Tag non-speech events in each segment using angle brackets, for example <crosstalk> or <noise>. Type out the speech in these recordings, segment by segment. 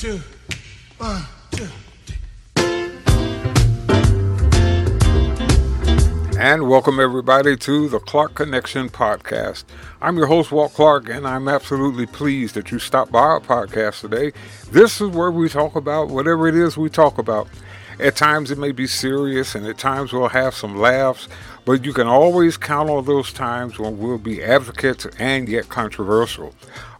two, one, two. And welcome everybody to the Clark Connection podcast. I'm your host, Walt Clark, and I'm absolutely pleased that you stopped by our podcast today. This is where we talk about whatever it is we talk about. At times it may be serious, and at times we'll have some laughs, but you can always count on those times when we'll be advocates and yet controversial.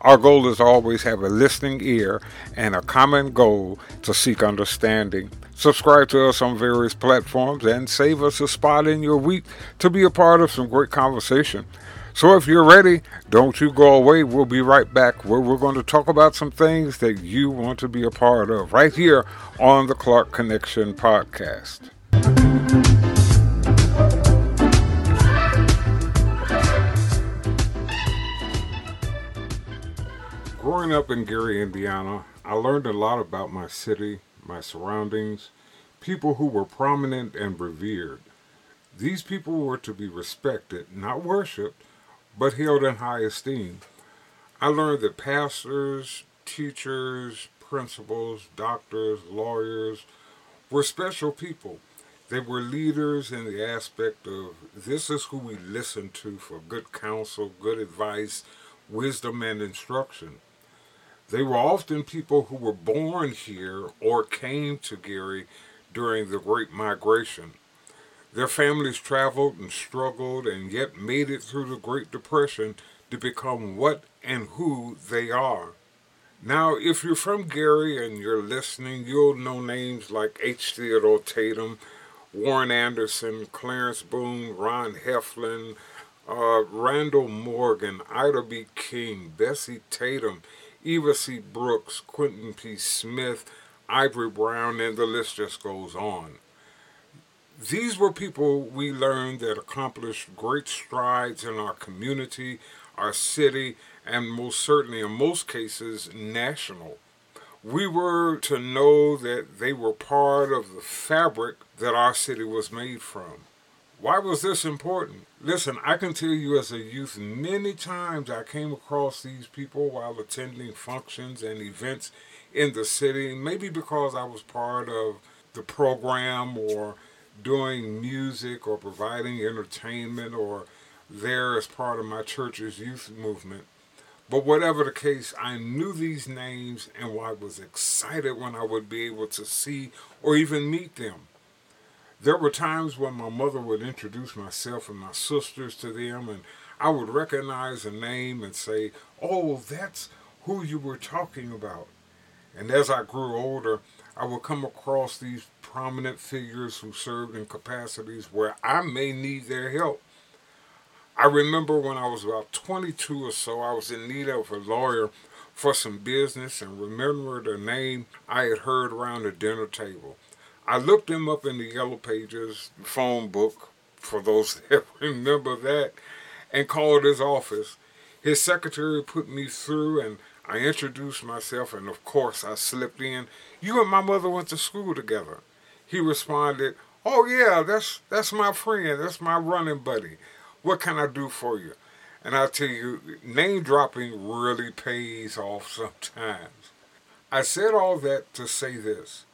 Our goal is always have a listening ear and a common goal to seek understanding. Subscribe to us on various platforms and save us a spot in your week to be a part of some great conversation. So if you're ready, don't you go away. We'll be right back where we're going to talk about some things that you want to be a part of right here on the Clark Connection podcast. Growing up in Gary, Indiana, I learned a lot about my city, my surroundings, people who were prominent and revered. These people were to be respected, not worshiped, but held in high esteem. I learned that pastors, teachers, principals, doctors, lawyers were special people. They were leaders in the aspect of this is who we listen to for good counsel, good advice, wisdom, and instruction. They were often people who were born here or came to Gary during the Great Migration. Their families traveled and struggled and yet made it through the Great Depression to become what and who they are. Now, if you're from Gary and you're listening, you'll know names like H. Theodore Tatum, Warren Anderson, Clarence Boone, Ron Heflin, uh, Randall Morgan, Ida B. King, Bessie Tatum, Eva C. Brooks, Quentin P. Smith, Ivory Brown, and the list just goes on. These were people we learned that accomplished great strides in our community, our city, and most certainly in most cases, national. We were to know that they were part of the fabric that our city was made from. Why was this important? Listen, I can tell you as a youth, many times I came across these people while attending functions and events in the city, maybe because I was part of the program or doing music or providing entertainment or there as part of my church's youth movement. But whatever the case, I knew these names and I was excited when I would be able to see or even meet them. There were times when my mother would introduce myself and my sisters to them, and I would recognize a name and say, Oh, that's who you were talking about. And as I grew older, I would come across these prominent figures who served in capacities where I may need their help. I remember when I was about 22 or so, I was in need of a lawyer for some business and remembered a name I had heard around the dinner table. I looked him up in the Yellow Pages phone book, for those <laughs> that remember that, and called his office. His secretary put me through and I introduced myself, and of course, I slipped in. You and my mother went to school together. He responded, "Oh yeah, that's that's my friend. That's my running buddy. What can I do for you?" And I tell you, name dropping really pays off sometimes. I said all that to say this.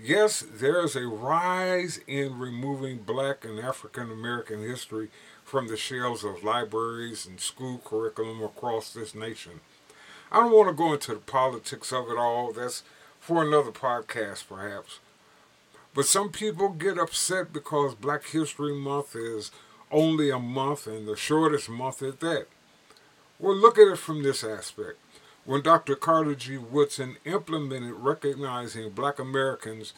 Yes, there is a rise in removing black and African American history from the shelves of libraries and school curriculum across this nation. I don't want to go into the politics of it all. That's for another podcast, perhaps. But some people get upset because Black History Month is only a month and the shortest month at that. Well, look at it from this aspect. When Dr. Carter G. Woodson implemented recognizing black Americans'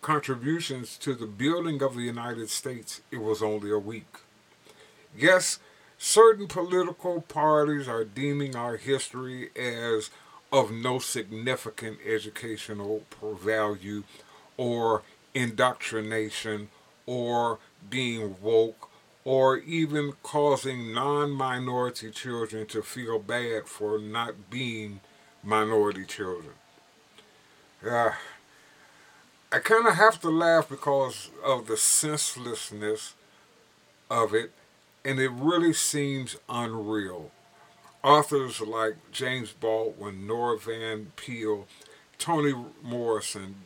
contributions to the building of the United States, it was only a week. Yes, certain political parties are deeming our history as of no significant educational value or indoctrination or being woke or even causing non minority children to feel bad for not being minority children. Uh, I kind of have to laugh because of the senselessness of it and it really seems unreal. Authors like James Baldwin, Nora Van Peele, Toni Morrison,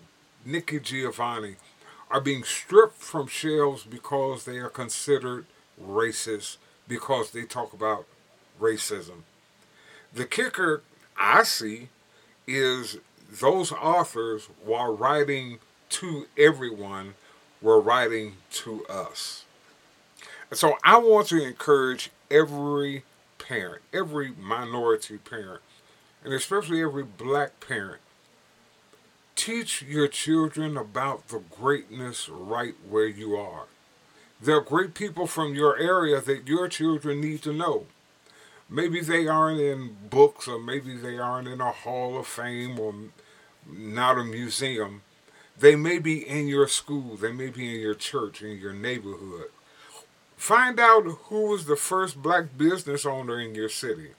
Nikki Giovanni are being stripped from shelves because they are considered racist because they talk about racism. The kicker I see is those authors, while writing to everyone, were writing to us. And so I want to encourage every parent, every minority parent, and especially every black parent, teach your children about the greatness right where you are. There are great people from your area that your children need to know. Maybe they aren't in books, or maybe they aren't in a hall of fame, or not a museum. They may be in your school, they may be in your church, in your neighborhood. Find out who was the first black business owner in your city.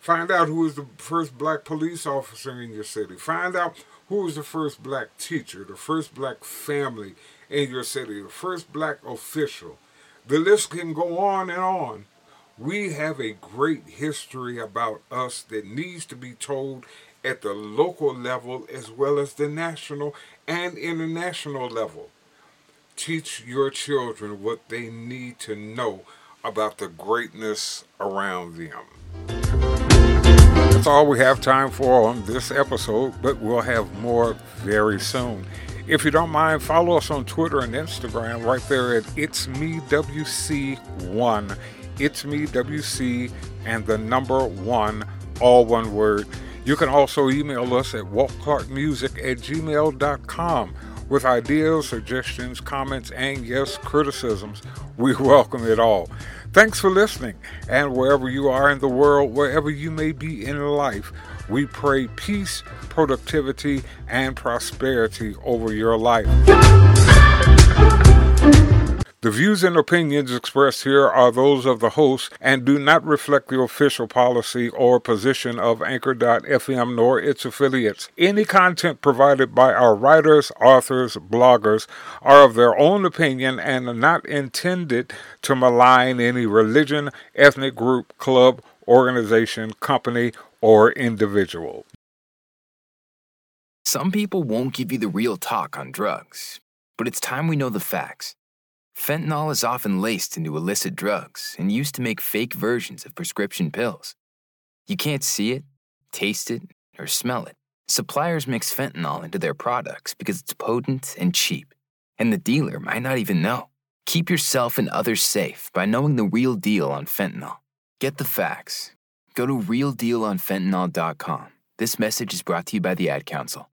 Find out who was the first black police officer in your city. Find out who was the first black teacher, the first black family in your city, the first black official. The list can go on and on. We have a great history about us that needs to be told at the local level as well as the national and international level. Teach your children what they need to know about the greatness around them. That's all we have time for on this episode, but we'll have more very soon. If you don't mind, follow us on Twitter and Instagram right there at It's Me WC1. It's Me WC and the number one, all one word. You can also email us at waltclarkmusic at gmail.com with ideas, suggestions, comments, and yes, criticisms. We welcome it all. Thanks for listening. And wherever you are in the world, wherever you may be in life, we pray peace, productivity, and prosperity over your life. The views and opinions expressed here are those of the host and do not reflect the official policy or position of Anchor.fm nor its affiliates. Any content provided by our writers, authors, bloggers are of their own opinion and are not intended to malign any religion, ethnic group, club, organization, company, or individual. Some people won't give you the real talk on drugs, but it's time we know the facts. Fentanyl is often laced into illicit drugs and used to make fake versions of prescription pills. You can't see it, taste it, or smell it. Suppliers mix fentanyl into their products because it's potent and cheap, and the dealer might not even know. Keep yourself and others safe by knowing the real deal on fentanyl. Get the facts. Go to realdealonfentanyl.com. This message is brought to you by the Ad Council.